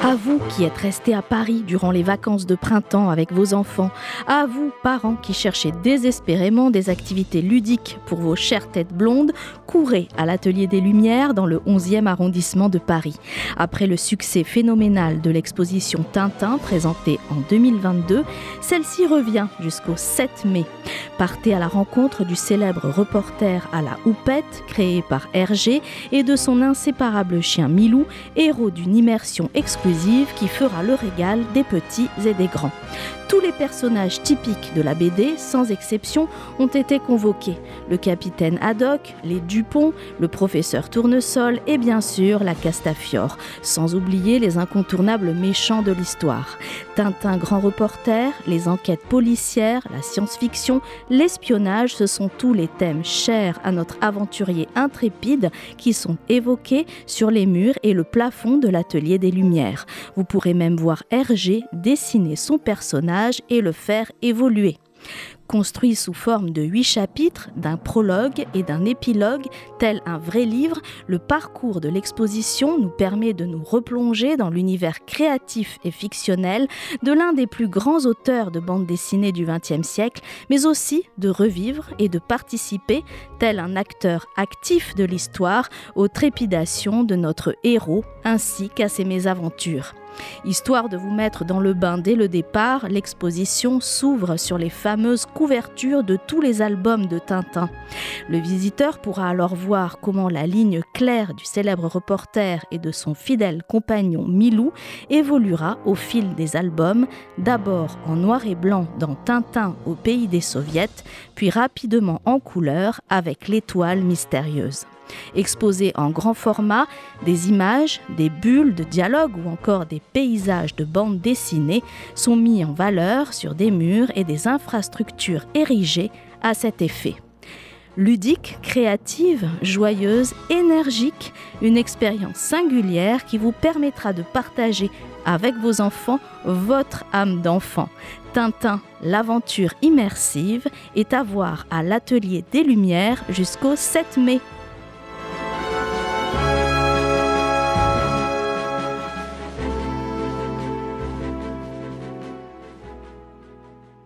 À vous qui êtes restés à Paris durant les vacances de printemps avec vos enfants, à vous parents qui cherchez désespérément des activités ludiques pour vos chères têtes blondes, courez à l'Atelier des Lumières dans le 11e arrondissement de Paris. Après le succès phénoménal de l'exposition Tintin présentée en 2022, celle-ci revient jusqu'au 7 mai. Partez à la rencontre du célèbre reporter à la houppette créé par Hergé et de son inséparable chien Milou, héros d'une immersion exclusive qui fera le régal des petits et des grands. Tous les personnages typiques de la BD, sans exception, ont été convoqués. Le capitaine Haddock, les Dupont, le professeur Tournesol et bien sûr la Castafiore, sans oublier les incontournables méchants de l'histoire. Tintin grand reporter, les enquêtes policières, la science-fiction, l'espionnage, ce sont tous les thèmes chers à notre aventurier intrépide qui sont évoqués sur les murs et le plafond de l'atelier des Lumières. Vous pourrez même voir Hergé dessiner son personnage et le faire évoluer. Construit sous forme de huit chapitres, d'un prologue et d'un épilogue, tel un vrai livre, le parcours de l'exposition nous permet de nous replonger dans l'univers créatif et fictionnel de l'un des plus grands auteurs de bande dessinée du XXe siècle, mais aussi de revivre et de participer, tel un acteur actif de l'histoire, aux trépidations de notre héros ainsi qu'à ses mésaventures. Histoire de vous mettre dans le bain dès le départ, l'exposition s'ouvre sur les fameuses couvertures de tous les albums de Tintin. Le visiteur pourra alors voir comment la ligne claire du célèbre reporter et de son fidèle compagnon Milou évoluera au fil des albums, d'abord en noir et blanc dans Tintin au pays des soviets, puis rapidement en couleur avec l'étoile mystérieuse. Exposés en grand format, des images, des bulles de dialogue ou encore des paysages de bande dessinée sont mis en valeur sur des murs et des infrastructures érigées à cet effet ludique, créative, joyeuse, énergique, une expérience singulière qui vous permettra de partager avec vos enfants votre âme d'enfant. Tintin, l'aventure immersive est à voir à l'atelier des Lumières jusqu'au 7 mai.